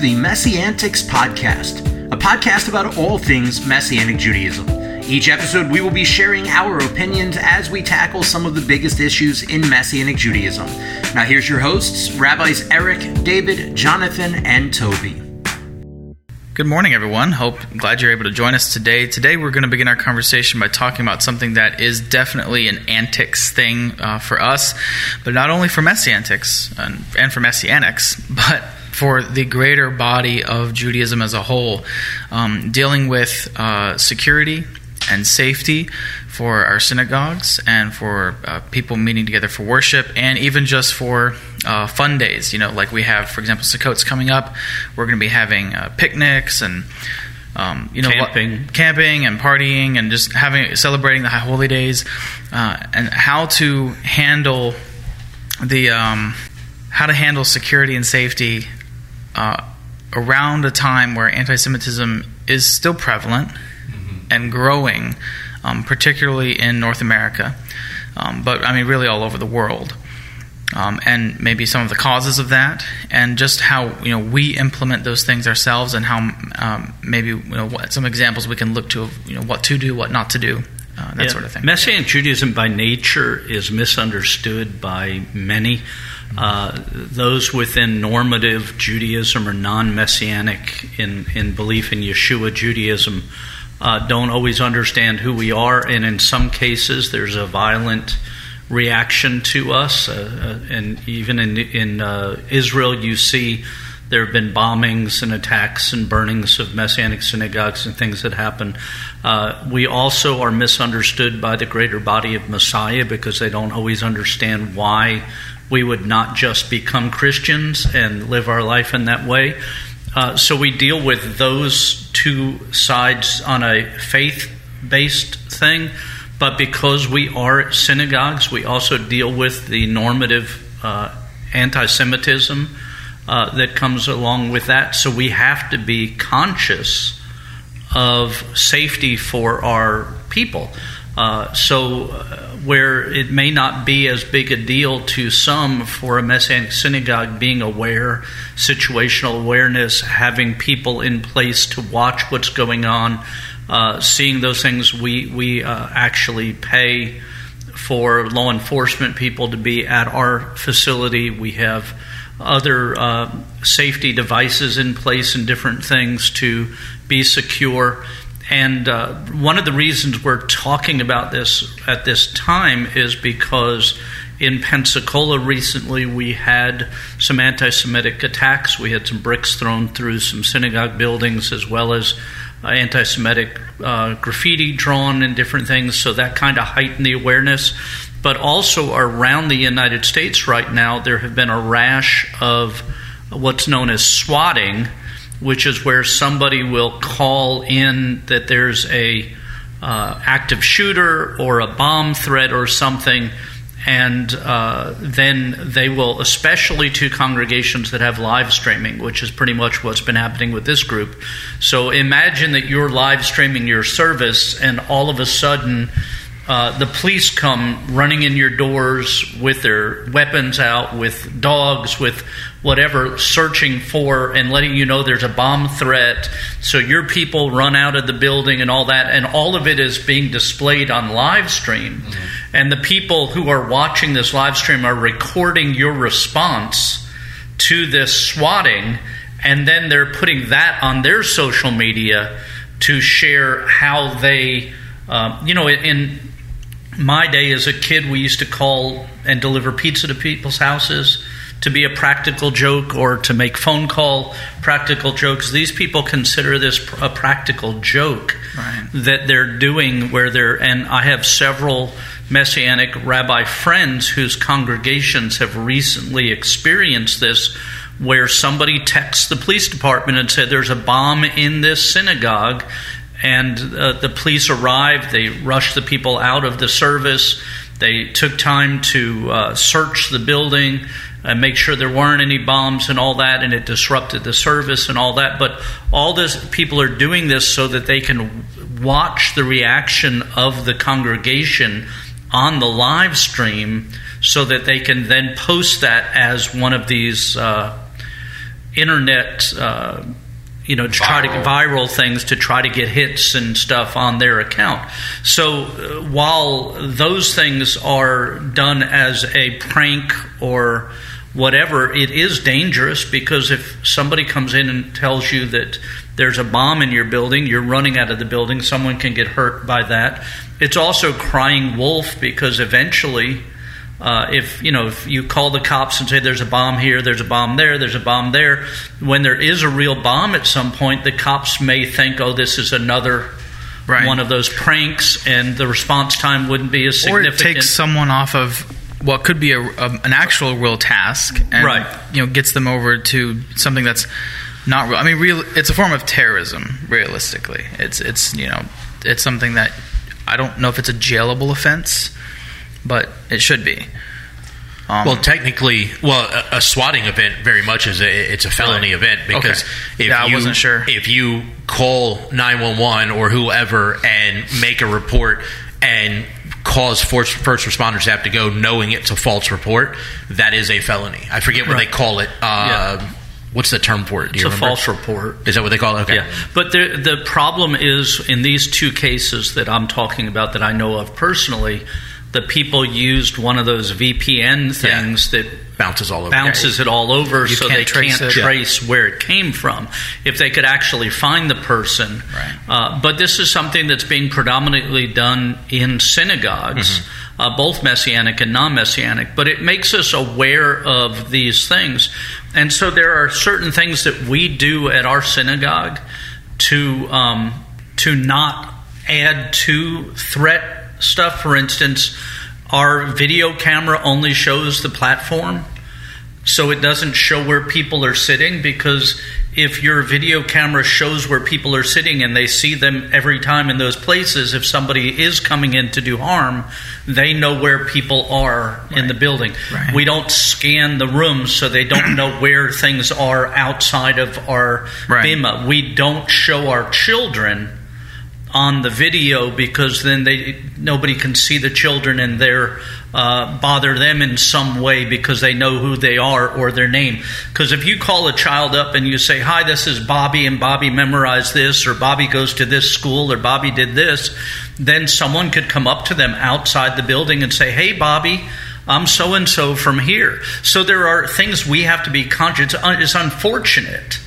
the MessianTics Podcast, a podcast about all things Messianic Judaism. Each episode, we will be sharing our opinions as we tackle some of the biggest issues in Messianic Judaism. Now, here's your hosts, Rabbis Eric, David, Jonathan, and Toby. Good morning, everyone. Hope glad you're able to join us today. Today, we're going to begin our conversation by talking about something that is definitely an antics thing uh, for us, but not only for messianics and, and, for messianics, but for the greater body of Judaism as a whole, um, dealing with uh, security and safety for our synagogues and for uh, people meeting together for worship, and even just for uh, fun days. You know, like we have, for example, Sukkot's coming up. We're going to be having uh, picnics and. Um, you know, camping. What, camping and partying and just having celebrating the high holy days, uh, and how to handle the um, how to handle security and safety uh, around a time where anti-Semitism is still prevalent mm-hmm. and growing um, particularly in North America, um, but I mean, really all over the world. Um, and maybe some of the causes of that, and just how you know we implement those things ourselves, and how um, maybe you know what, some examples we can look to of you know what to do, what not to do, uh, that yeah. sort of thing. Messianic Judaism by nature is misunderstood by many. Uh, those within normative Judaism or non-messianic in in belief in Yeshua Judaism uh, don't always understand who we are, and in some cases, there's a violent reaction to us. Uh, uh, and even in, in uh, Israel, you see there have been bombings and attacks and burnings of messianic synagogues and things that happen. Uh, we also are misunderstood by the greater body of Messiah because they don't always understand why we would not just become Christians and live our life in that way. Uh, so we deal with those two sides on a faith based thing, but because we are synagogues, we also deal with the normative uh, anti Semitism uh, that comes along with that. So we have to be conscious of safety for our people. Uh, so, uh, where it may not be as big a deal to some for a Messianic synagogue being aware, situational awareness, having people in place to watch what's going on, uh, seeing those things, we, we uh, actually pay for law enforcement people to be at our facility. We have other uh, safety devices in place and different things to be secure. And uh, one of the reasons we're talking about this at this time is because in Pensacola recently we had some anti Semitic attacks. We had some bricks thrown through some synagogue buildings as well as uh, anti Semitic uh, graffiti drawn and different things. So that kind of heightened the awareness. But also around the United States right now, there have been a rash of what's known as swatting which is where somebody will call in that there's a uh, active shooter or a bomb threat or something, and uh, then they will, especially to congregations that have live streaming, which is pretty much what's been happening with this group. So imagine that you're live streaming your service, and all of a sudden. Uh, the police come running in your doors with their weapons out, with dogs, with whatever, searching for and letting you know there's a bomb threat. So your people run out of the building and all that, and all of it is being displayed on live stream. Mm-hmm. And the people who are watching this live stream are recording your response to this swatting, and then they're putting that on their social media to share how they, uh, you know, in my day as a kid, we used to call and deliver pizza to people's houses to be a practical joke or to make phone call practical jokes. These people consider this a practical joke right. that they're doing where they're, and I have several Messianic rabbi friends whose congregations have recently experienced this where somebody texts the police department and said there's a bomb in this synagogue and uh, the police arrived they rushed the people out of the service they took time to uh, search the building and make sure there weren't any bombs and all that, and it disrupted the service and all that. But all this people are doing this so that they can watch the reaction of the congregation on the live stream, so that they can then post that as one of these. Uh, internet. Uh, you know, to try to viral things to try to get hits and stuff on their account. So uh, while those things are done as a prank or whatever, it is dangerous because if somebody comes in and tells you that there's a bomb in your building, you're running out of the building, someone can get hurt by that. It's also crying wolf because eventually uh, if you know if you call the cops and say there's a bomb here, there's a bomb there, there's a bomb there, when there is a real bomb at some point, the cops may think, oh, this is another right. one of those pranks, and the response time wouldn't be as significant. Or it takes someone off of what could be a, a, an actual real task, and right. you know gets them over to something that's not real. I mean, real. It's a form of terrorism. Realistically, it's it's you know it's something that I don't know if it's a jailable offense but it should be. Um, well, technically, well, a, a, swatting event very much is a, it's a felony event because okay. if yeah, you, I wasn't sure if you call nine one one or whoever and make a report and cause first, first responders to have to go knowing it's a false report, that is a felony. I forget what right. they call it. Uh, yeah. What's the term for it? It's a false report. Is that what they call it? Okay. Yeah. But the the problem is in these two cases that I'm talking about that I know of personally the people used one of those VPN things yeah. that bounces all over, bounces it all over, you so they can't it. trace yeah. where it came from. If they could actually find the person, right. uh, but this is something that's being predominantly done in synagogues, mm-hmm. uh, both messianic and non-messianic. But it makes us aware of these things, and so there are certain things that we do at our synagogue to um, to not add to threat stuff. For instance, our video camera only shows the platform, so it doesn't show where people are sitting because if your video camera shows where people are sitting and they see them every time in those places, if somebody is coming in to do harm, they know where people are right. in the building. Right. We don't scan the rooms so they don't know where things are outside of our right. bima. We don't show our children on the video because then they nobody can see the children and they're uh, bother them in some way because they know who they are or their name. Because if you call a child up and you say, "Hi, this is Bobby," and Bobby memorized this, or Bobby goes to this school, or Bobby did this, then someone could come up to them outside the building and say, "Hey, Bobby." I'm so and so from here. So there are things we have to be conscious. It's unfortunate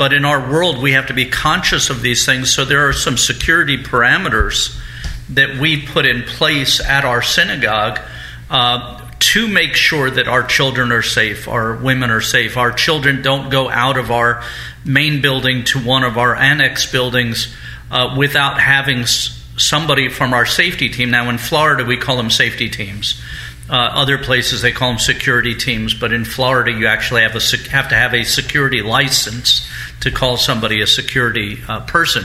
but in our world, we have to be conscious of these things. So there are some security parameters that we put in place at our synagogue uh, to make sure that our children are safe, our women are safe, our children don't go out of our main building to one of our annex buildings uh, without having somebody from our safety team. Now, in Florida, we call them safety teams. Uh, other places they call them security teams, but in Florida you actually have a have to have a security license to call somebody a security uh, person.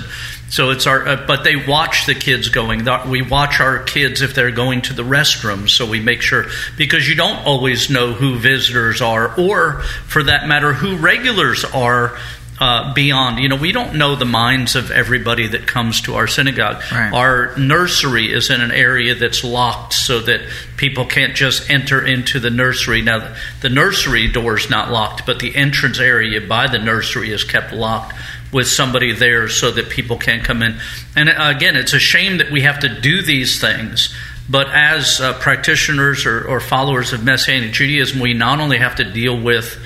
So it's our, uh, but they watch the kids going. We watch our kids if they're going to the restroom. So we make sure because you don't always know who visitors are, or for that matter, who regulars are uh, beyond. You know, we don't know the minds of everybody that comes to our synagogue. Right. Our nursery is in an area that's locked so that people can't just enter into the nursery. Now, the nursery door is not locked, but the entrance area by the nursery is kept locked with somebody there so that people can't come in. And uh, again, it's a shame that we have to do these things. But as uh, practitioners or, or followers of Messianic Judaism, we not only have to deal with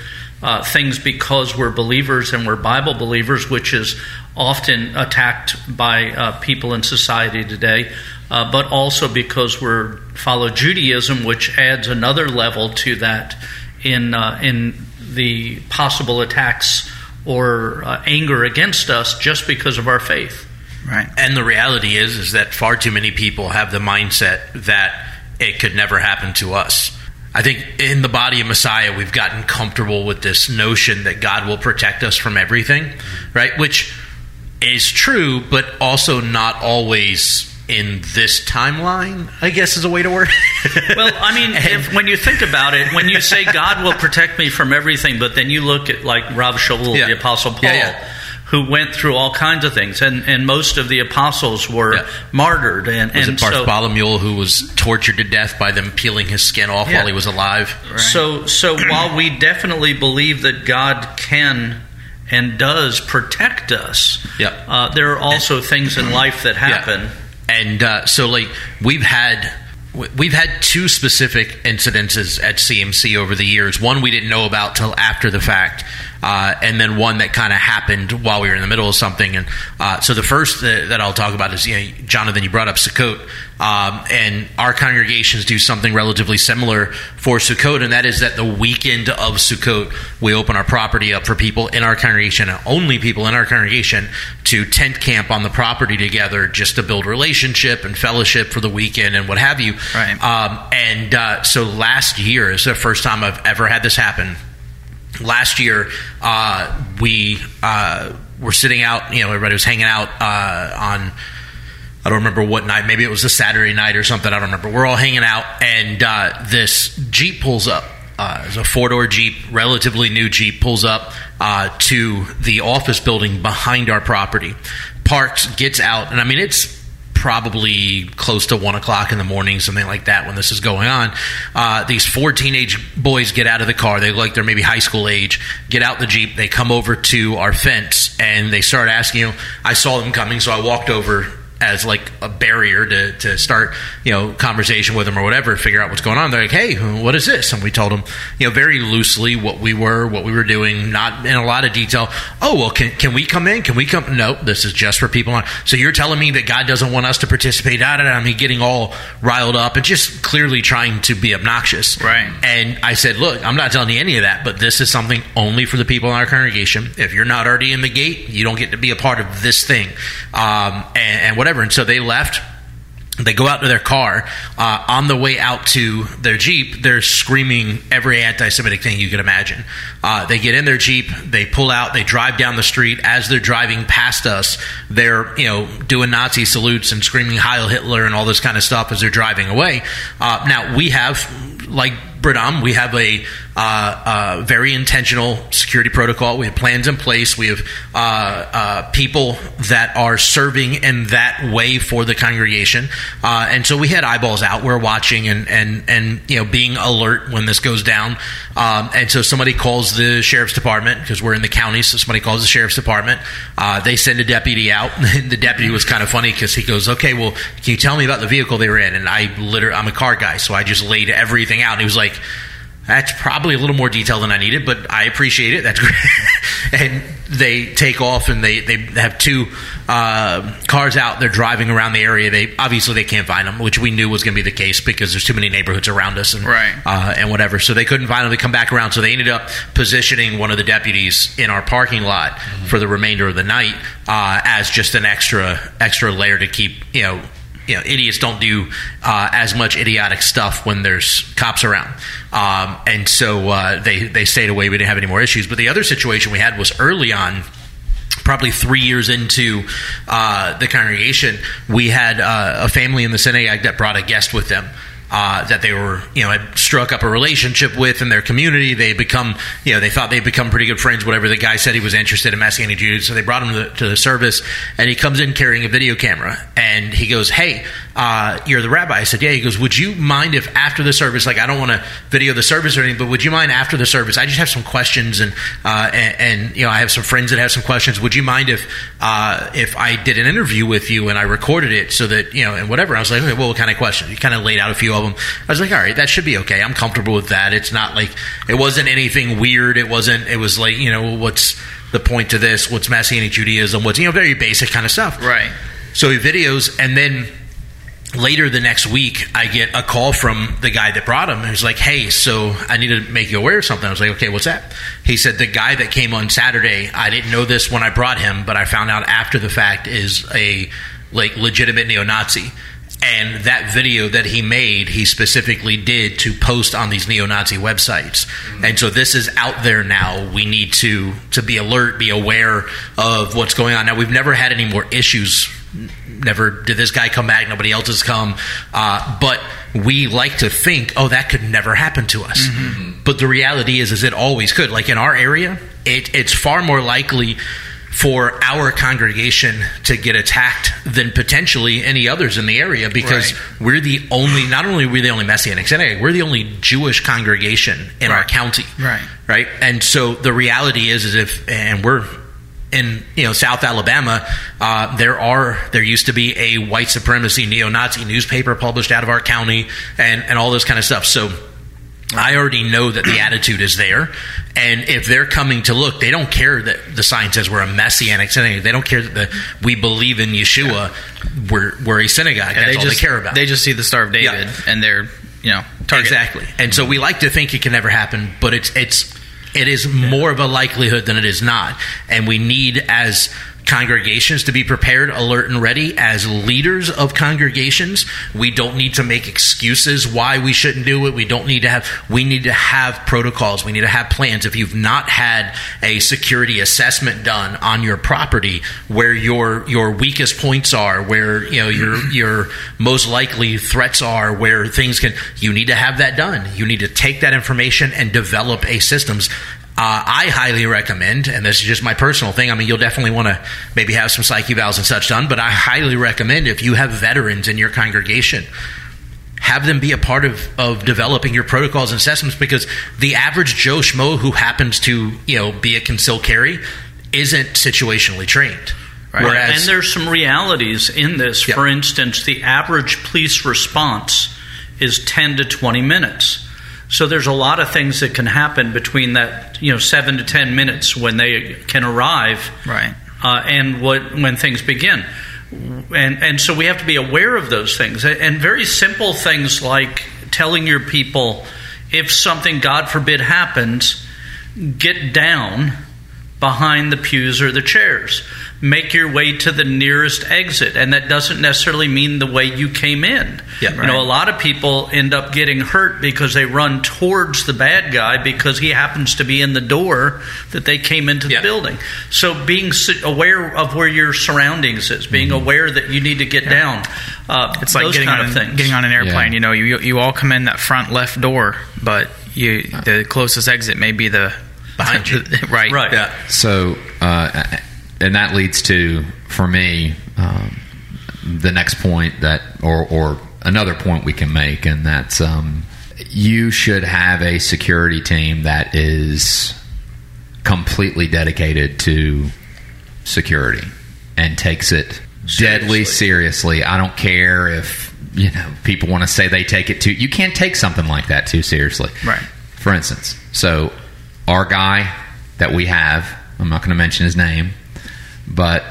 uh, things because we're believers and we're Bible believers, which is often attacked by uh, people in society today, uh, but also because we're follow Judaism, which adds another level to that in uh, in the possible attacks or uh, anger against us just because of our faith. Right. And the reality is is that far too many people have the mindset that it could never happen to us I think in the body of Messiah, we've gotten comfortable with this notion that God will protect us from everything, right? Which is true, but also not always in this timeline, I guess is a way to word well, I mean, if, when you think about it, when you say God will protect me from everything, but then you look at like Rav Shaul, yeah. the Apostle Paul, yeah, yeah who went through all kinds of things, and, and most of the apostles were Yeah. martyred. And, Was and it so, Bartholomew who was tortured to death by them peeling his skin off Yeah. while he was alive? so so while we definitely believe that God can and does protect us, Yep. uh, there are also things in life that happen. Yeah. And uh, so, like, we've had we've had two specific incidences at CMC over the years. One we didn't know about till after the fact, uh, and then one that kind of happened while we were in the middle of something. And uh, so, the first that, that I'll talk about is, you know, Jonathan, you brought up Sukkot, um, and our congregations do something relatively similar for Sukkot, and that is that the weekend of Sukkot, we open our property up for people in our congregation, and only people in our congregation, to tent camp on the property together just to build relationship and fellowship for the weekend and what have you. Right. Um, and uh, so last year is the first time I've ever had this happen last year uh, we uh, were sitting out you know everybody was hanging out uh, on I don't remember what night. Maybe it was a Saturday night or something. I don't remember. We're all hanging out, and uh, this Jeep pulls up. Uh, it's a four door Jeep, relatively new Jeep, pulls up uh, to the office building behind our property. Parks, gets out, and I mean, it's probably close to one o'clock in the morning, something like that, when this is going on. Uh, these four teenage boys get out of the car. They look like they're maybe high school age. Get out the jeep. They come over to our fence and they start asking you. I saw them coming, so I walked over as like a barrier to, to start you know conversation with them or whatever figure out what's going on. They're like hey what is this? And we told them you know very loosely what we were what we were doing not in a lot of detail. Oh well can, can we come in? Can we come? No this is just for people on so you're telling me that god doesn't want us to participate? Da, da, da. i mean getting all riled up and just clearly trying to be obnoxious. Right. and i said look i'm not telling you any of that but this is something only for the people in our congregation. If you're not already in the gate you don't get to be a part of this thing. Um, and, and whatever and so they left they go out to their car. Uh, on the way out to their Jeep, they're screaming every anti Semitic thing you could imagine. Uh, they get in their Jeep, they pull out, they drive down the street. As they're driving past us, they're, you know, doing Nazi salutes and screaming Heil Hitler and all this kind of stuff as they're driving away. Uh, now, we have, like Bradam, we have a uh, uh, very intentional security protocol. We have plans in place. We have uh, uh, people that are serving in that way for the congregation, and so we had eyeballs out. We're watching and and and you know being alert when this goes down. Um, and so somebody calls the sheriff's department because we're in the county. So somebody calls the sheriff's department. They send a deputy out. the deputy was kind of funny because he goes, "Okay, well, can you tell me about the vehicle they were in?" And I literally, I'm a car guy, so I just laid everything out. And he was like. That's probably a little more detail than I needed, but I appreciate it. That's great. and they take off, and they, they have two uh, cars out. They're driving around the area. They obviously they can't find them, which we knew was going to be the case because there's too many neighborhoods around us, and Right. uh, and whatever. So they couldn't find them. They come back around. So they ended up positioning one of the deputies in our parking lot for the remainder of the night uh, as just an extra extra layer to keep you know you know, idiots don't do uh, as much idiotic stuff when there's cops around. Um, and so uh, they, they stayed away. We didn't have any more issues. But the other situation we had was early on probably three years into uh, the congregation, we had uh, a family in the synagogue that brought a guest with them. Uh, that they were, you know, had struck up a relationship with in their community. They become, you know, they thought they'd become pretty good friends. Whatever the guy said, he was interested in Messianic Judaism, so they brought him to the, to the service. And he comes in carrying a video camera, and he goes, "Hey, uh, you're the rabbi." I said, "Yeah." He goes, "Would you mind if after the service, like I don't want to video the service or anything, but would you mind after the service? I just have some questions, and uh, and, and you know, I have some friends that have some questions. Would you mind if uh, if I did an interview with you and I recorded it so that you know and whatever?" I was like, "Okay, well, what kind of questions?" He kind of laid out a few of them. I was like, "All right, that should be okay. I'm comfortable with that. It's not like it wasn't anything weird. It wasn't. It was like you know, what's the point to this? What's Messianic Judaism? What's you know, very basic kind of stuff." Right. So he videos, and then later the next week, I get a call from the guy that brought him. He's like, "Hey, so I need to make you aware of something." I was like, "Okay, what's that?" He said, "The guy that came on Saturday, I didn't know this when I brought him, but I found out after the fact is a like legitimate neo-Nazi." And that video that he made, he specifically did to post on these neo-Nazi websites. Mm-hmm. And so this is out there now. We need to to be alert, be aware of what's going on. Now we've never had any more issues never did this guy come back. Nobody else has come. Uh, but we like to think oh that could never happen to us. But the reality is is it always could. Like in our area it, it's far more likely for our congregation to get attacked than potentially any others in the area because Right. we're the only not only are we the only messianic synagogue we're the only jewish congregation in our county. Right. right? And so the reality is is if and we're in you know South Alabama, uh, there are there used to be a white supremacy neo-Nazi newspaper published out of our county, and and all this kind of stuff. So I already know that the attitude is there, and if they're coming to look, they don't care that the sign says we're a messianic synagogue. They don't care that the, we believe in Yeshua. We're we're a synagogue. Yeah, That's all just they care about. They just see the Star of David, Yeah. and they're you know target. Exactly. And so we like to think it can never happen, but it's it's it is more of a likelihood than it is not. And we need as congregations to be prepared, alert and ready as leaders of congregations. We don't need to make excuses why we shouldn't do it. We don't need to have we need to have protocols. We need to have plans. If you've not had a security assessment done on your property where your your weakest points are, where you know your your most likely threats are, where things can you need to have that done. You need to take that information and develop a systems. Uh, I highly recommend, and this is just my personal thing. I mean, you'll definitely want to maybe have some psyche valves and such done, but I highly recommend if you have veterans in your congregation, have them be a part of, of developing your protocols and assessments because the average Joe Schmo who happens to you know be a concealed carry isn't situationally trained. Right. Whereas and there's some realities in this. Yep. For instance, the average police response is 10 to 20 minutes. So there's a lot of things that can happen between that, you know, 7 to 10 minutes when they can arrive Right. uh, and what when things begin. And and so we have to be aware of those things and very simple things like telling your people if something God forbid happens, get down behind the pews or the chairs. Make your way to the nearest exit, and that doesn't necessarily mean the way you came in. Yeah, you know, a lot of people end up getting hurt because they run towards the bad guy because he happens to be in the door that they came into the Yeah. building. So, being aware of where your surroundings is, being aware that you need to get down, uh, Mm-hmm. It's like those getting kind on of a, things. getting on an airplane. Yeah. You know, you you all come in that front left door, but you the closest exit may be the Behind you. right. Right. yeah, So, uh, and that leads to, for me, um, the next point that, or, or another point we can make, and that's um, you should have a security team that is completely dedicated to security and takes it deadly seriously. I don't care if you know people want to say they take it too. You can't take something like that too seriously. Right. For instance, so our guy that we have, I'm not going to mention his name, but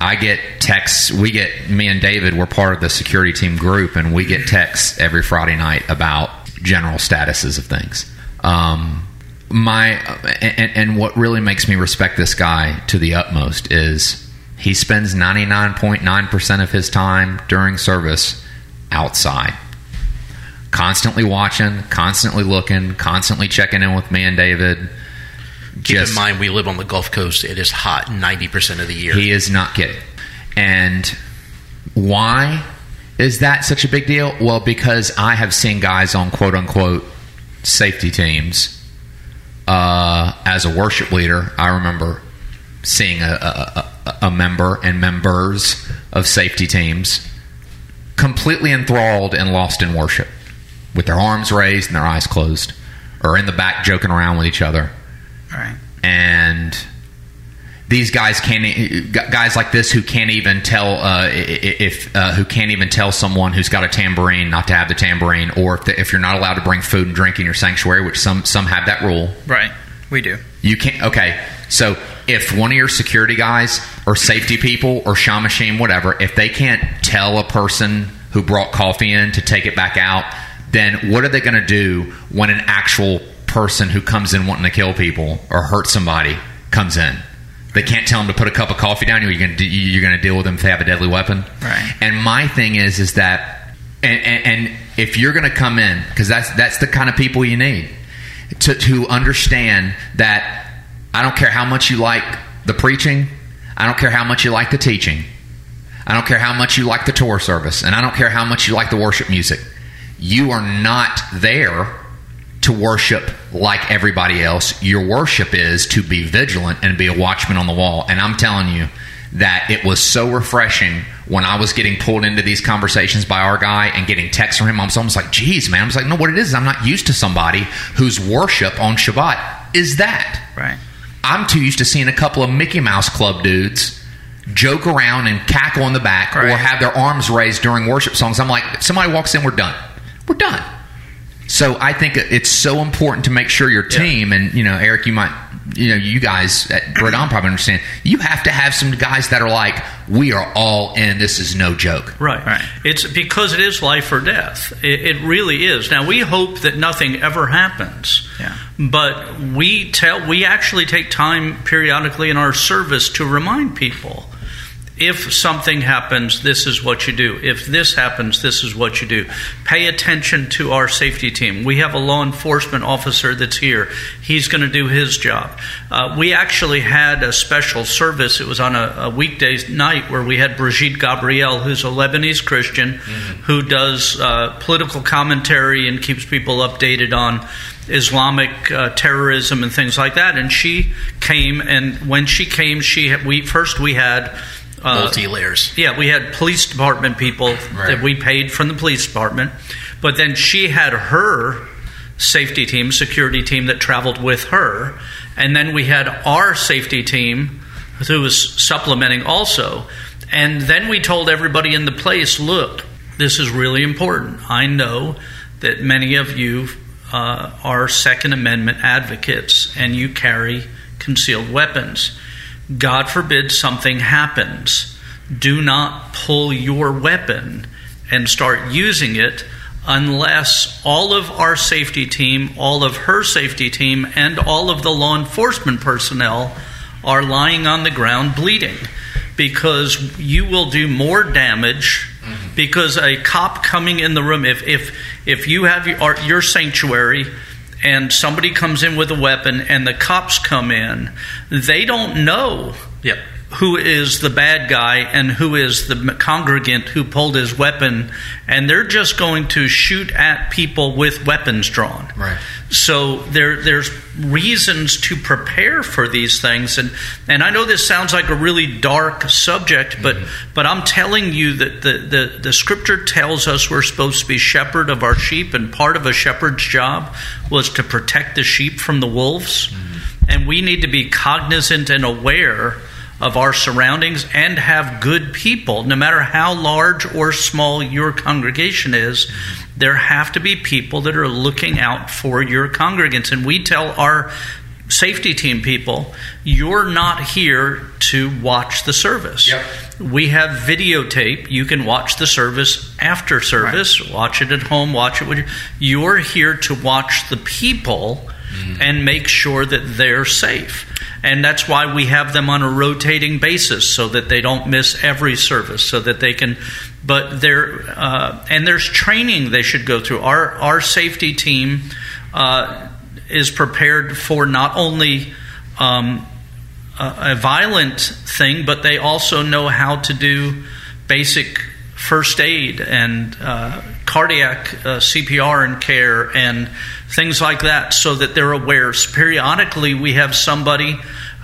I get texts. We get me and David. We're part of the security team group, and we get texts every Friday night about general statuses of things. Um, my and, and what really makes me respect this guy to the utmost is he spends 99.9 percent of his time during service outside constantly watching, constantly looking, constantly checking in with me and David. Keep Just- in mind we live on the Gulf Coast. It is hot ninety percent of the year. He is not kidding. And why is that such a big deal? Well, because I have seen guys on quote unquote safety teams. Uh, as a worship leader, I remember seeing a, a, a member and members of safety teams completely enthralled and lost in worship with their arms raised and their eyes closed or in the back joking around with each other Right. and these guys can't guys like this who can't even tell uh, if uh, who can't even tell someone who's got a tambourine not to have the tambourine or if, the, if you're not allowed to bring food and drink in your sanctuary which some some have that rule Right. We do. you can't okay so if one of your security guys or safety people or shamashim whatever if they can't tell a person who brought coffee in to take it back out then what are they going to do when an actual person who comes in wanting to kill people or hurt somebody comes in they can't tell them to put a cup of coffee down you're going to you're going to deal with them if they have a deadly weapon Right. and my thing is is that and, and, and if you're going to come in because that's that's the kind of people you need to, to understand that I don't care how much you like the preaching, I don't care how much you like the teaching, I don't care how much you like the tour service, and I don't care how much you like the worship music. You are not there to worship like everybody else. Your worship is to be vigilant and be a watchman on the wall. And I'm telling you that it was so refreshing when I was getting pulled into these conversations by our guy and getting texts from him. I was almost like, geez, man. I was like, no, what it is, I'm not used to somebody whose worship on Shabbat is that. Right. I'm too used to seeing a couple of Mickey Mouse Club dudes joke around and cackle in the back or have their arms raised during worship songs. I'm like, somebody walks in, we're done. We're done. So I think it's so important to make sure your team and you know Eric, you might you know you guys at Red On probably understand. You have to have some guys that are like, we are all in. This is no joke. Right. Right. It's because it is life or death. It, it really is. Now we hope that nothing ever happens. Yeah. But we tell we actually take time periodically in our service to remind people if something happens, this is what you do. If this happens, this is what you do. Pay attention to our safety team. We have a law enforcement officer that's here. He's going to do his job. Uh, we actually had a special service. It was on a, a weekday night where we had Brigitte Gabriel, who's a Lebanese Christian, who does uh, political commentary and keeps people updated on Islamic uh, terrorism and things like that. And she came, and when she came, she we first we had. Uh, Multi layers. yeah, we had police department people that we paid from the police department, but then she had her safety team, security team that traveled with her, and then we had our safety team who was supplementing also. And then we told everybody in the place, look, this is really important. I know that many of you uh, are Second Amendment advocates and you carry concealed weapons. God forbid something happens. Do not pull your weapon and start using it unless all of our safety team, all of her safety team, and all of the law enforcement personnel are lying on the ground bleeding because you will do more damage mm-hmm. because a cop coming in the room if if if you have your, your sanctuary and somebody comes in with a weapon and the cops come in they don't know Yep. Who is the bad guy and who is the congregant who pulled his weapon and they're just going to shoot at people with weapons drawn. Right. so there, there's reasons to prepare for these things, and and I know this sounds like a really dark subject, but mm-hmm. but I'm telling you that the, the the Scripture tells us we're supposed to be shepherd of our sheep, and part of a shepherd's job was to protect the sheep from the wolves, mm-hmm. and we need to be cognizant and aware of our surroundings and have good people, no matter how large or small your congregation is. There have to be people that are looking out for your congregants. And we tell our safety team people, you're not here to watch the service. Yep. We have videotape. You can watch the service after service, watch it at home, watch it with you. You're here to watch the people and make sure that they're safe. And that's why we have them on a rotating basis so that they don't miss every service, so that they can. But there, uh, and there's training they should go through. Our our safety team uh, is prepared for not only um, a, a violent thing, but they also know how to do basic first aid and uh, cardiac uh, CPR and care and things like that so that they're aware. Periodically, we have somebody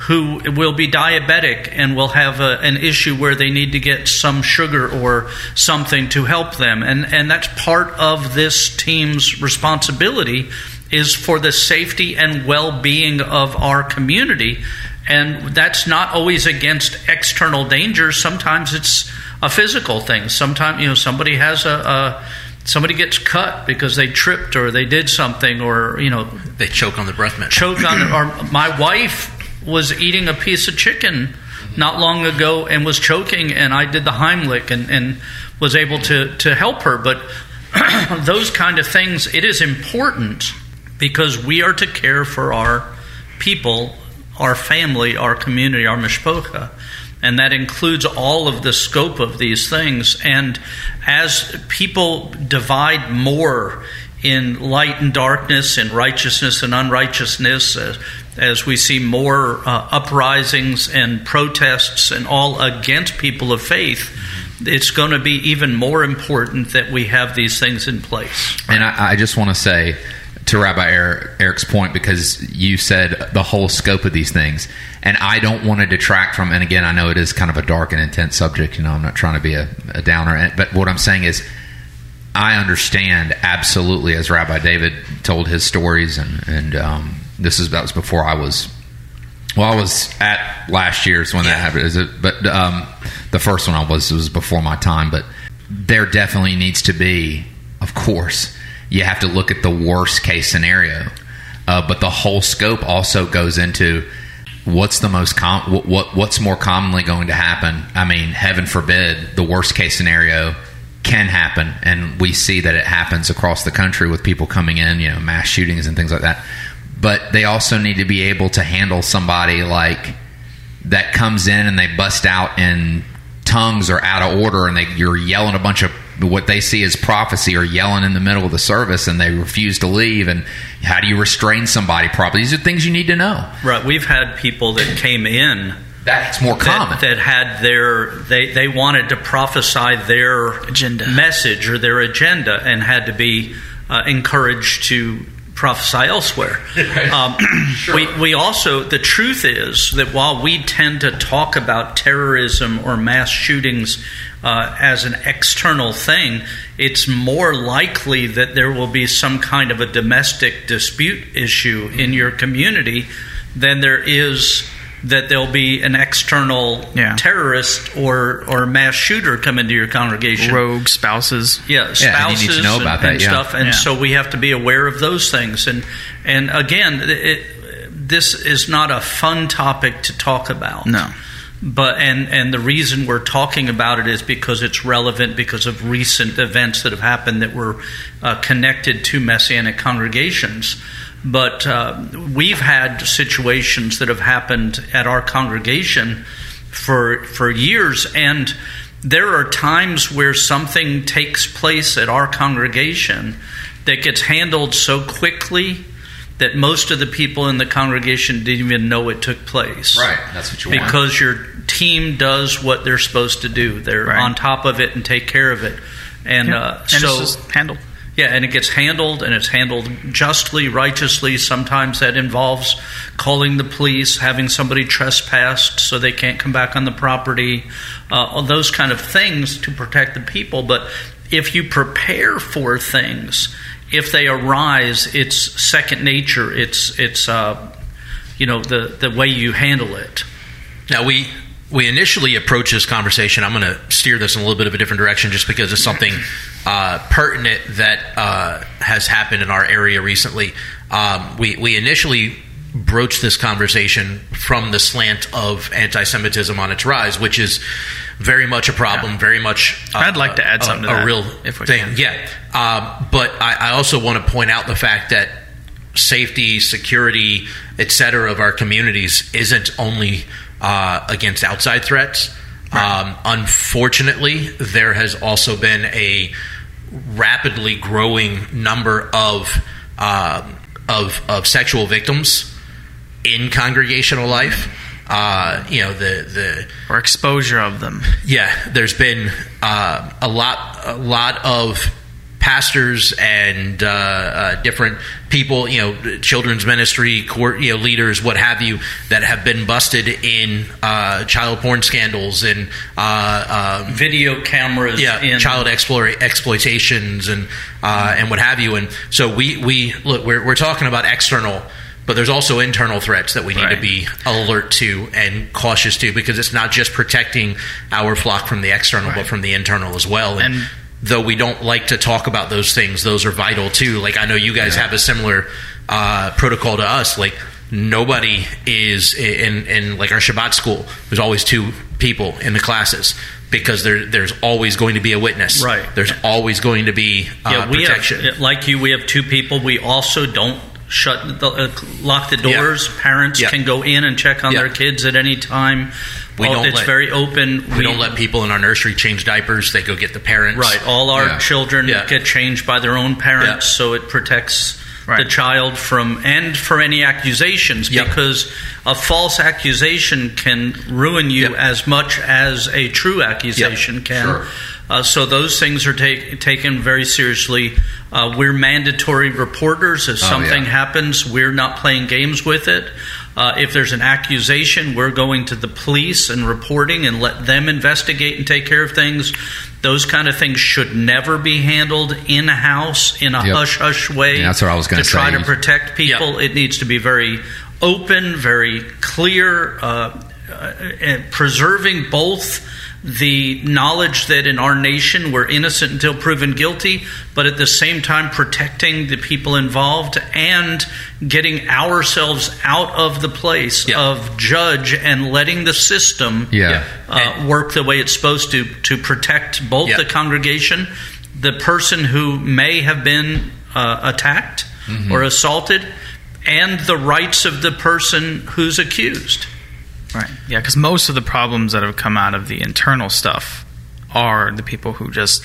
who will be diabetic and will have a, an issue where they need to get some sugar or something to help them. And, and that's part of this team's responsibility is for the safety and well-being of our community and that's not always against external dangers sometimes it's a physical thing sometimes you know somebody has a, a somebody gets cut because they tripped or they did something or you know They choke on the breath mint. choke on. Or my wife was eating a piece of chicken not long ago and was choking, and I did the Heimlich and, and was able to, to help her. But those kind of things, it is important because we are to care for our people, our family, our community, our mishpocha. And that includes all of the scope of these things. And as people divide more in light and darkness, in righteousness and unrighteousness, as, as we see more uh, uprisings and protests and all against people of faith, it's going to be even more important that we have these things in place. And I, I just want to say, to Rabbi Eric, Eric's point because you said the whole scope of these things, and I don't want to detract from. And again, I know it is kind of a dark and intense subject. You know, I'm not trying to be a, a downer, but what I'm saying is. I understand absolutely, as Rabbi David told his stories, and and um, this is that was before I was well, I was at last year's when Yeah. that happened. Is it? But um, the first one I was was before my time. But there definitely needs to be, of course, you have to look at the worst case scenario. Uh, but the whole scope also goes into what's the most com- what, what what's more commonly going to happen. I mean, heaven forbid, the worst case scenario can happen, and we see that it happens across the country with people coming in, you know, mass shootings and things like that. But they also need to be able to handle somebody like that comes in and they bust out in tongues or out of order, and they you're yelling a bunch of what they see as prophecy or yelling in the middle of the service, and they refuse to leave. And how do you restrain somebody properly? These are things you need to know. Right. We've had people that came in That's more common. that, that had their they they wanted to prophesy their Agenda. message or their agenda and had to be uh, encouraged to prophesy elsewhere. Um, We we also the truth is that while we tend to talk about terrorism or mass shootings uh, as an external thing, it's more likely that there will be some kind of a domestic dispute issue in your community than there is that there'll be an external Yeah. terrorist or or mass shooter come into your congregation. Rogue spouses. Yeah, Yeah, spouses need to know about and, that, and yeah. stuff, and Yeah. so we have to be aware of those things. And and again, it, this is not a fun topic to talk about. No. But and and the reason we're talking about it is because it's relevant because of recent events that have happened that were uh, connected to messianic congregations. But uh, we've had situations that have happened at our congregation for for years, and there are times where something takes place at our congregation that gets handled so quickly that most of the people in the congregation didn't even know it took place Right. That's what you want. because your team does what they're supposed to do. They're Right. on top of it and take care of it. And Yeah. uh, and so, it's just handled. Yeah, and it gets handled, and it's handled justly, righteously. Sometimes that involves calling the police, having somebody trespassed so they can't come back on the property, uh, those kind of things to protect the people. But if you prepare for things, if they arise, it's second nature. It's it's uh, you know the the way you handle it. Now we we initially approached this conversation. I'm going to steer this in a little bit of a different direction, just because it's something uh, pertinent that uh, has happened in our area recently. Um, we we initially broached this conversation from the slant of anti-Semitism on its rise, which is very much a problem, very much. uh, I'd like to add a- something to a that, real thing. can. Yeah, um, but I, I also want to point out the fact that safety, security, etc. of our communities isn't only uh, against outside threats. Um, unfortunately, there has also been a rapidly growing number of um of of sexual victims in congregational life. Uh, you know the the Or exposure of them. yeah, there's been uh, a lot, a lot of pastors and uh, uh, different people, you know, children's ministry, court, you know, leaders, what have you, that have been busted in uh, child porn scandals and uh, um, Video cameras. yeah, in, child exploitations and uh, and what have you. And so we we look, we're we're talking about external, but there's also internal threats that we need to be alert to and cautious to because it's not just protecting our flock from the external, but from the internal as well. And, And- though we don't like to talk about those things, those are vital too. Like I know you guys have a similar uh, protocol to us. Like nobody is in in like our Shabbat school. There's always two people in the classes because there there's always going to be a witness. Right. There's always going to be uh, yeah, we protection. have like you. We have two people. We also don't shut the, uh, lock the Yeah. doors. Parents Yeah. can go in and check on Yeah. their kids at any time. We All- don't it's let- very open. we don't let people in our nursery change diapers. They go get the parents. Right. All our Yeah. children Yeah. get changed by their own parents, so it protects the child from and from any accusations Yep. because a false accusation can ruin you Yep. as much as a true accusation Yep. can. Sure. Uh, so those things are take, taken very seriously. Uh, we're mandatory reporters. If Oh, something yeah. happens, we're not playing games with it. Uh, if there's an accusation, we're going to the police and reporting and let them investigate and take care of things. Those kind of things should never be handled in house in a Yep. hush hush way. Yeah, that's what I was gonna try say. to protect people. It needs to be very open, very clear, uh, uh, and preserving both the knowledge that in our nation we're innocent until proven guilty, but at the same time protecting the people involved and getting ourselves out of the place Yeah. of judge and letting the system Yeah. uh, work the way it's supposed to to protect both Yeah. the congregation, the person who may have been uh, attacked Mm-hmm. or assaulted, and the rights of the person who's accused. Right. Yeah, because most of the problems that have come out of the internal stuff are the people who just,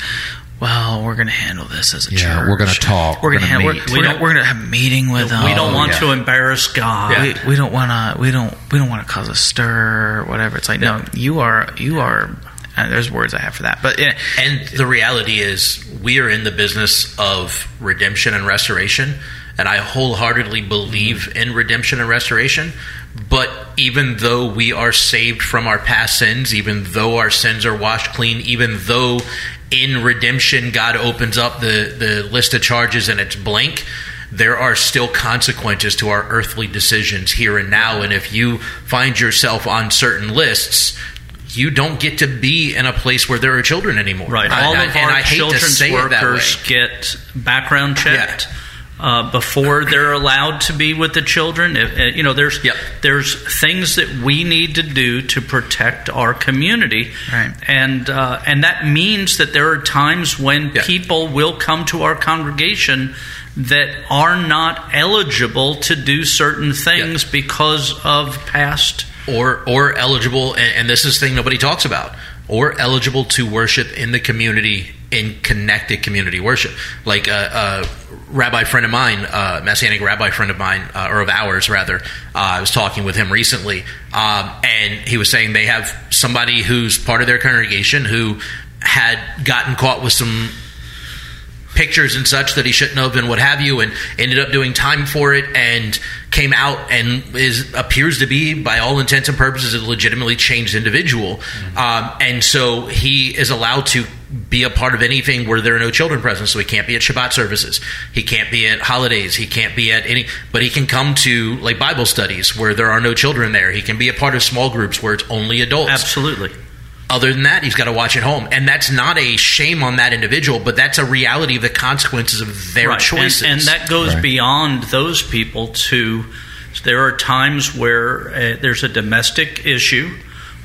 well, we're going to handle this as a Yeah, church. we're gonna talk, We're we're going to gonna we're, meet. we're, We gonna, don't- we're going to have a meeting with them. we don't want yeah. to embarrass God. We, we don't want to. We don't. We don't want to cause a stir or whatever. It's like no, you are. You are. Uh, there's words I have for that, but yeah, And the reality is, we are in the business of redemption and restoration, and I wholeheartedly believe in redemption and restoration. But even though we are saved from our past sins, even though our sins are washed clean, even though in redemption God opens up the, the list of charges and it's blank, there are still consequences to our earthly decisions here and now. And if you find yourself on certain lists, you don't get to be in a place where there are children anymore. Right. All I- of our I hate children's say it that workers get background checked. Uh, before they're allowed to be with the children, If- you know, there's Yep. there's things that we need to do to protect our community, Right. and uh, and that means that there are times when Yeah. people will come to our congregation that are not eligible to do certain things because of past or or eligible, and, and this is the thing nobody talks about, or eligible to worship in the community in connected community worship. Like a, a rabbi friend of mine, a messianic rabbi friend of mine, uh, or of ours rather. Uh, I was talking with him recently, um, and he was saying they have somebody who's part of their congregation who had gotten caught with some pictures and such that he shouldn't have and what have you and ended up doing time for it and came out and is appears to be by all intents and purposes a legitimately changed individual. Um, and so he is allowed to be a part of anything where there are no children present. So he can't be at shabbat services. He can't be at holidays. He can't be at any but he can come to like bible studies where there are no children there. He can be a part of small groups where it's only adults. Absolutely. Other than that, he's got to watch at home, and that's not a shame on that individual, but that's a reality of the consequences of their Right. Choices. And, that goes Right. beyond those people to there are times where uh, there's a domestic issue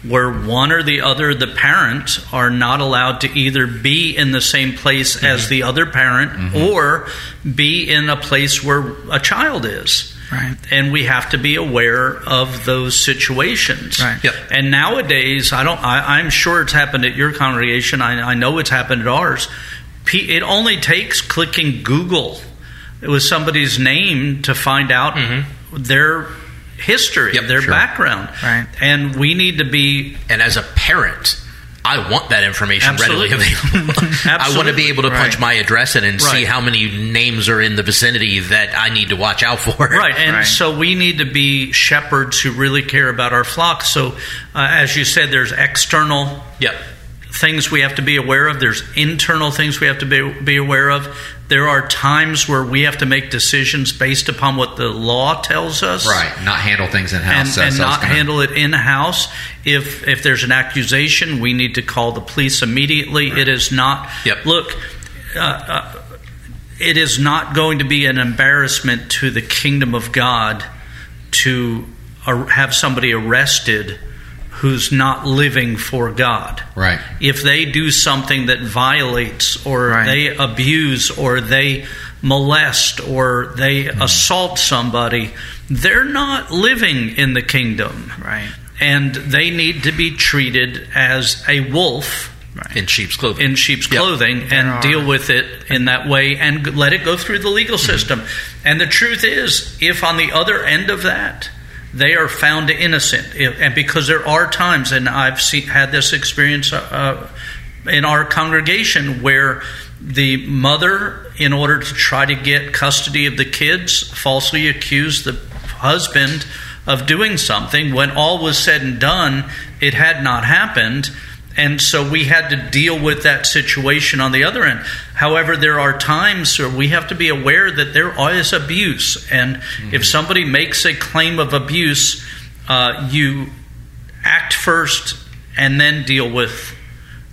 where one or the other, the parent, are not allowed to either be in the same place Mm-hmm. as the other parent or be in a place where a child is. Right. And we have to be aware of those situations. Right. Yep. And nowadays, I don't. I, I'm sure it's happened at your congregation. I, I know it's happened at ours. P- It only takes clicking Google with somebody's name to find out their history, Mm-hmm. Yep, their sure. background. Right. And we need to be and as a parent, I want that information readily available. I want to be able to punch Right. my address in and see how many names are in the vicinity that I need to watch out for. Right, and Right. so we need to be shepherds who really care about our flock. So, uh, as you said, there's external Yep. things we have to be aware of. There's internal things we have to be, be aware of. There are times where we have to make decisions based upon what the law tells us. Right. Not handle things in house. And, So- and so not gonna- handle it in house. If if there's an accusation, we need to call the police immediately. It is not. Yep. Look, uh, uh, it is not going to be an embarrassment to the kingdom of God to uh, have somebody arrested who's not living for God. Right. If they do something that violates or Right. they abuse or they molest or they mm-hmm. assault somebody, they're not living in the kingdom. Right. And they need to be treated as a wolf In sheep's clothing. in sheep's Yep. clothing and are- deal with it in that way and let it go through the legal mm-hmm. system. And the truth is, if on the other end of that, they are found innocent, and because there are times, and I've seen, had this experience uh, uh, in our congregation where the mother, in order to try to get custody of the kids, falsely accused the husband of doing something. When all was said and done, it had not happened. And so we had to deal with that situation on the other end. However, there are times where we have to be aware that there is abuse. And mm-hmm. if somebody makes a claim of abuse, uh, you act first and then deal with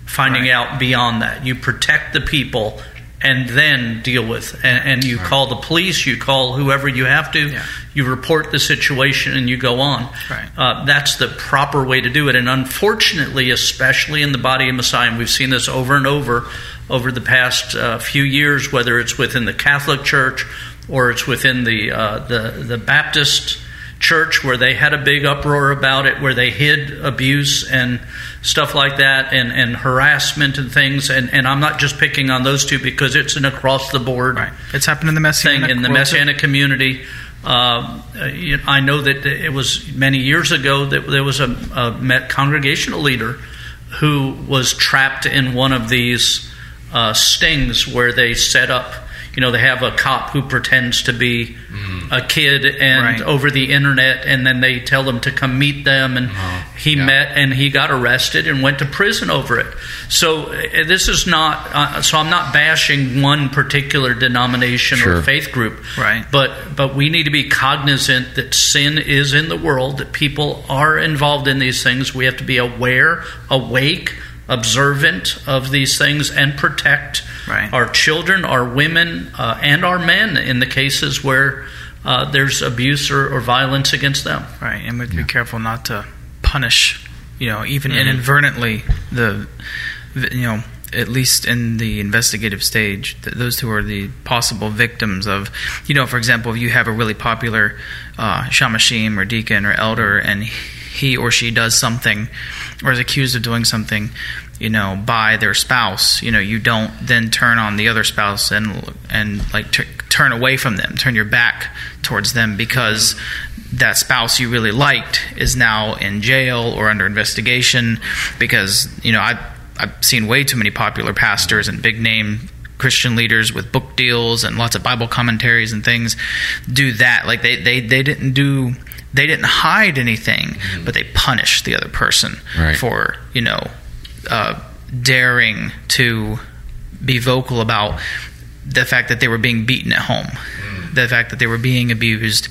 finding right. out beyond that. You protect the people and then deal with and, and you right. call the police you call whoever you have to yeah. you report the situation and you go on right. uh, that's the proper way to do it and unfortunately especially in the body of messiah and we've seen this over and over over the past uh, few years whether it's within the catholic church or it's within the uh, the, the baptist church where they had a big uproar about it, where they hid abuse and stuff like that, and, and harassment and things. And, and I'm not just picking on those two because it's an across the board. Right. It's happened in the Messianic thing in the Messianic community. Uh, I know that it was many years ago that there was a, a congregational leader who was trapped in one of these uh, stings where they set up you know, they have a cop who pretends to be mm. a kid and right. over the internet, and then they tell them to come meet them, and uh he yeah. met and he got arrested and went to prison over it. So uh, this is not. Uh, so I'm not bashing one particular denomination sure. or faith group, right? But but we need to be cognizant that sin is in the world, that people are involved in these things. We have to be aware, awake observant of these things and protect right. our children, our women, uh, and our men in the cases where uh, there's abuse or, or, violence against them. Right, and we yeah. be careful not to punish, you know, even mm-hmm. inadvertently the, you know, at least in the investigative stage, those who are the possible victims of, you know, for example, if you have a really popular uh, shamashim or deacon or elder, and he or she does something or is accused of doing something, you know, by their spouse, you know, you don't then turn on the other spouse and and like t- turn away from them, turn your back towards them because that spouse you really liked is now in jail or under investigation because you know I I've seen way too many popular pastors and big name Christian leaders with book deals and lots of Bible commentaries and things do that. Like they, they, they didn't do they didn't hide anything, mm-hmm. but they punished the other person right. for you know uh, daring to be vocal about the fact that they were being beaten at home, mm. the fact that they were being abused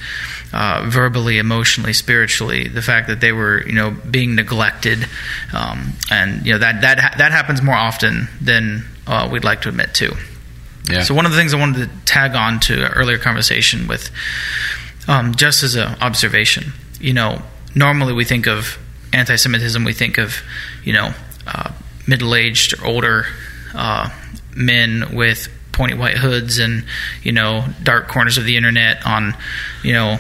uh, verbally, emotionally, spiritually, the fact that they were you know being neglected, um, and you know that that that happens more often than uh, we'd like to admit to. Yeah. So one of the things I wanted to tag on to an earlier conversation with um, just as an observation, you know, normally we think of anti-Semitism, we think of, you know, uh, middle-aged or older uh, men with pointy white hoods and you know dark corners of the internet on you know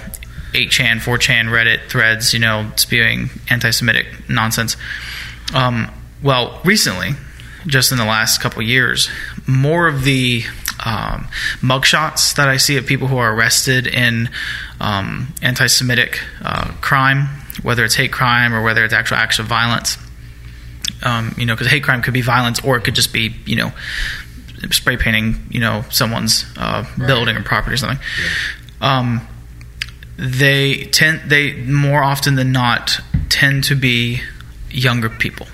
8chan, 4chan, Reddit threads, you know, spewing anti-Semitic nonsense. Um, well, recently, just in the last couple years, more of the um, mugshots that I see of people who are arrested in um, anti Semitic uh, crime, whether it's hate crime or whether it's actual acts of violence. Um, you know, because hate crime could be violence or it could just be, you know, spray painting, you know, someone's uh, right. building or property or something. Yeah. Um, they tend, they more often than not tend to be younger people.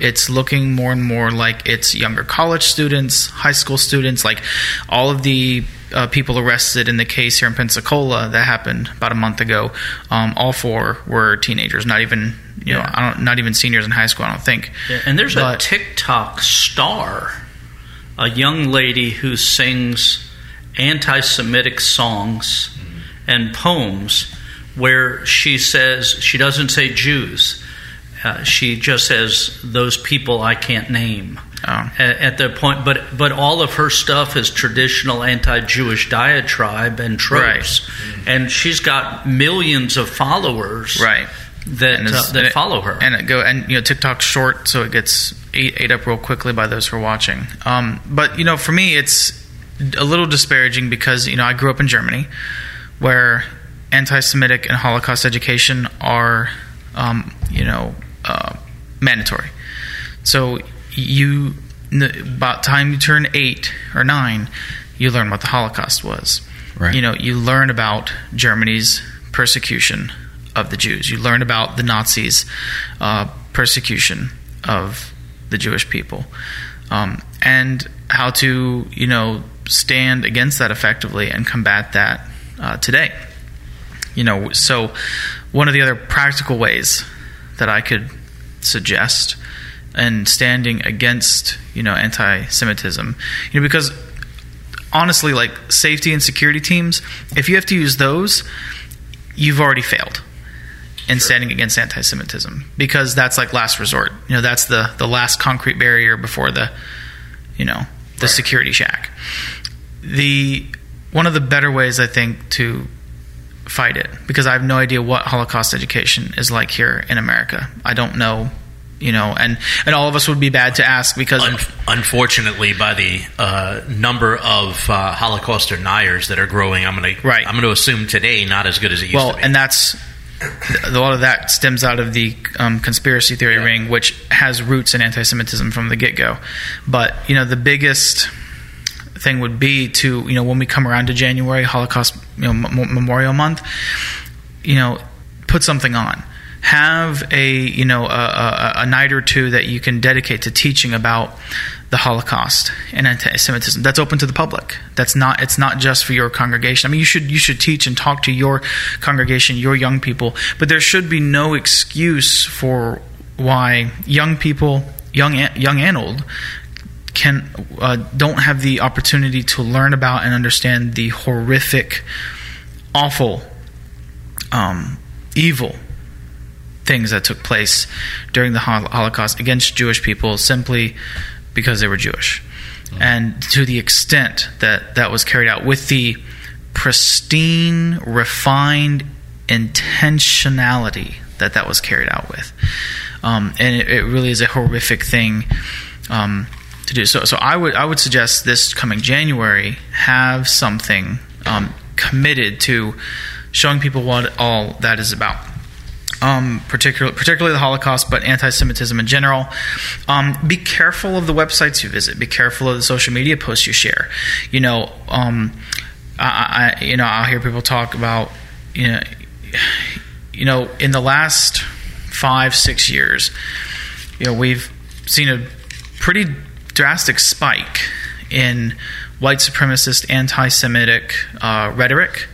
It's looking more and more like it's younger college students, high school students, like all of the uh, people arrested in the case here in Pensacola that happened about a month ago. Um, all four were teenagers, not even you yeah. know, I don't, not even seniors in high school. I don't think. Yeah, and there's but, a TikTok star, a young lady who sings anti-Semitic songs mm-hmm. and poems, where she says she doesn't say Jews uh, she just says those people I can't name. Oh. At, at the point, but but all of her stuff is traditional anti-Jewish diatribe and tropes, right. and she's got millions of followers, right? That uh, that follow her, and it go and you know TikTok's short, so it gets ate, ate up real quickly by those who are watching. Um, but you know, for me, it's a little disparaging because you know I grew up in Germany, where anti-Semitic and Holocaust education are, um, you know, uh, mandatory. So you about time you turn eight or nine, you learn what the Holocaust was. Right. You know, you learn about Germany's persecution of the Jews. You learn about the Nazis' uh, persecution of the Jewish people, um, and how to you know stand against that effectively and combat that uh, today. You know, so one of the other practical ways that I could suggest and standing against you know anti-Semitism, you know, because honestly, like safety and security teams, if you have to use those, you've already failed in standing against anti-Semitism because that's like last resort. You know, that's the the last concrete barrier before the you know the Right. security shack. The one of the better ways I think to fight it because I have no idea what Holocaust education is like here in America. I don't know, you know, and and all of us would be bad to ask because Un- unfortunately, by the uh, number of uh, Holocaust deniers that are growing, I'm going Right. to I'm going to assume today not as good as it used well, to be. and that's a lot of that stems out of the um, conspiracy theory Yeah. ring, which has roots in anti-Semitism from the get-go. But you know, the biggest thing would be to you know when we come around to January, Holocaust you know, M- Memorial Month, you know, put something on. Have a you know a, a, a night or two that you can dedicate to teaching about the Holocaust and anti-Semitism. That's open to the public. That's not. It's not just for your congregation. I mean, you should you should teach and talk to your congregation, your young people. But there should be no excuse for why young people, young young and old, can uh, don't have the opportunity to learn about and understand the horrific, awful, um, evil things that took place during the Holocaust against Jewish people simply because they were Jewish, and to the extent that that was carried out with the pristine, refined intentionality that that was carried out with, um, and it, it really is a horrific thing. Um, to do so, so I would I would suggest this coming January have something um, committed to showing people what all that is about um, particularly particularly the Holocaust, but anti-Semitism in general. Um, be careful of the websites you visit. Be careful of the social media posts you share. You know, um, I, I you know I'll hear people talk about you know you know in the last five six years, you know we've seen a pretty drastic spike in white supremacist anti-Semitic uh, rhetoric.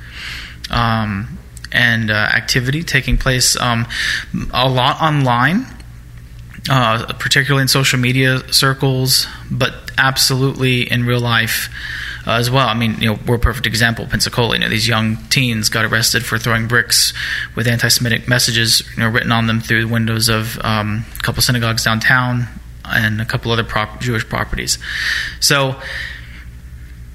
Um, and uh, activity taking place um, a lot online, uh, particularly in social media circles, but absolutely in real life uh, as well. I mean, you know, we're a perfect example. Pensacola, you know, these young teens got arrested for throwing bricks with anti-Semitic messages, you know, written on them through the windows of um, a couple synagogues downtown and a couple other prop- Jewish properties. So,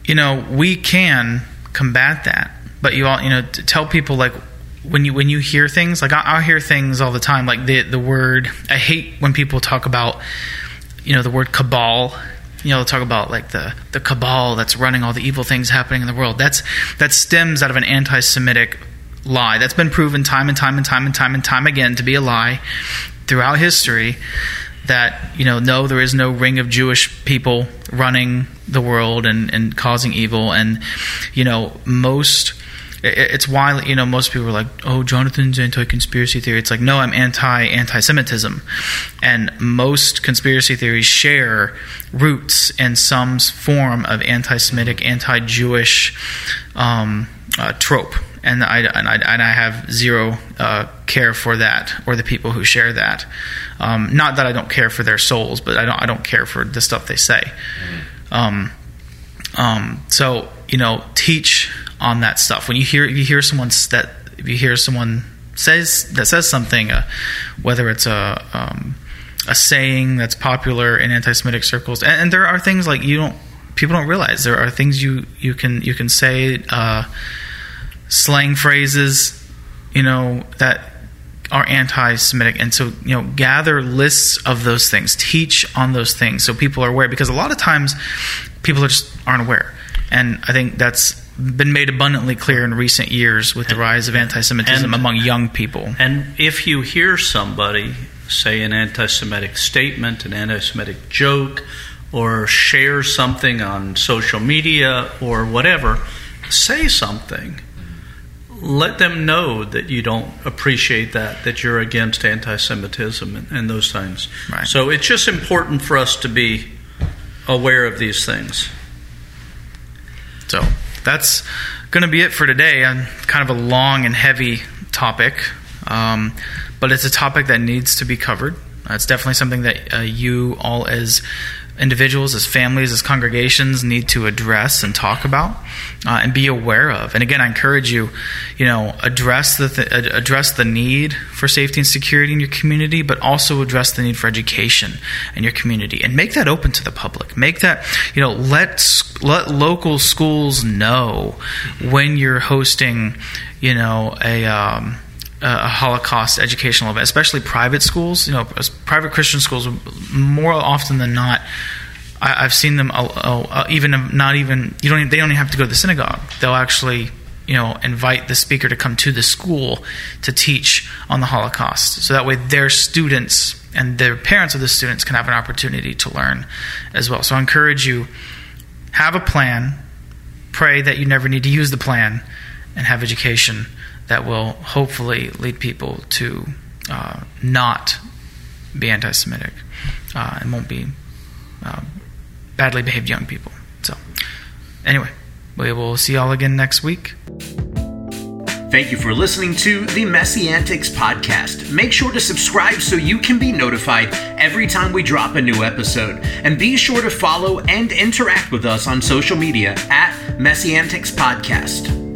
you know, we can combat that, but you all, you know, tell people like when you when you hear things like I, hear things all the time like the the word I hate when people talk about you know the word cabal. You know they'll talk about like the the cabal that's running all the evil things happening in the world. That's that stems out of an anti-Semitic lie. That's been proven time and time and time and time and time again to be a lie throughout history that you know no there is no ring of Jewish people running the world and, and causing evil. And you know most it's why you know most people are like oh jonathan's anti-conspiracy theory. It's like no i'm anti anti-semitism. And most conspiracy theories share roots in some form of anti-semitic anti-jewish um, uh, trope and I, and, I, and I have zero uh, care for that or the people who share that. Um, not that I don't care for their souls, but I don't I don't care for the stuff they say. Um, um, so you know, teach on that stuff. When you hear if you hear someone that if you hear someone says that says something, uh, whether it's a um, a saying that's popular in anti-Semitic circles, and, and there are things like you don't people don't realize there are things you you can you can say uh, slang phrases, you know that are anti-Semitic, and so you know gather lists of those things, teach on those things, so people are aware. Because a lot of times people are just aren't aware, and I think that's been made abundantly clear in recent years with the rise of anti-Semitism and- among young people. And if you hear somebody say an anti Semitic statement, an anti Semitic joke, or share something on social media or whatever, say something. Let them know that you don't appreciate that, that you're against anti Semitism and, and, those things. Right. So it's just important for us to be aware of these things. So that's going to be it for today. And kind of a long and heavy topic, um, but it's a topic that needs to be covered. Uh, it's definitely something that uh, you all, as individuals, as families, as congregations, need to address and talk about uh, and be aware of. And again, I encourage you, you know, address the th- address the need for safety and security in your community, but also address the need for education in your community, and make that open to the public. Make that, you know, let let local schools know when you're hosting, you know, a um, a Holocaust educational event, especially private schools. You know, private Christian schools, more often than not, I, have seen them. Uh, uh, even not even you don't. They don't even have to go to the synagogue. They'll actually, you know, invite the speaker to come to the school to teach on the Holocaust. So that way, their students and their parents of the students can have an opportunity to learn as well. So I encourage you have a plan. Pray that you never need to use the plan, and have education that will hopefully lead people to uh, not be anti Semitic uh, and won't be uh, badly behaved young people. So, anyway, we will see y'all again next week. Thank you for listening to the MessianTics podcast. Make sure to subscribe so you can be notified every time we drop a new episode. And be sure to follow and interact with us on social media at MessianTics Podcast.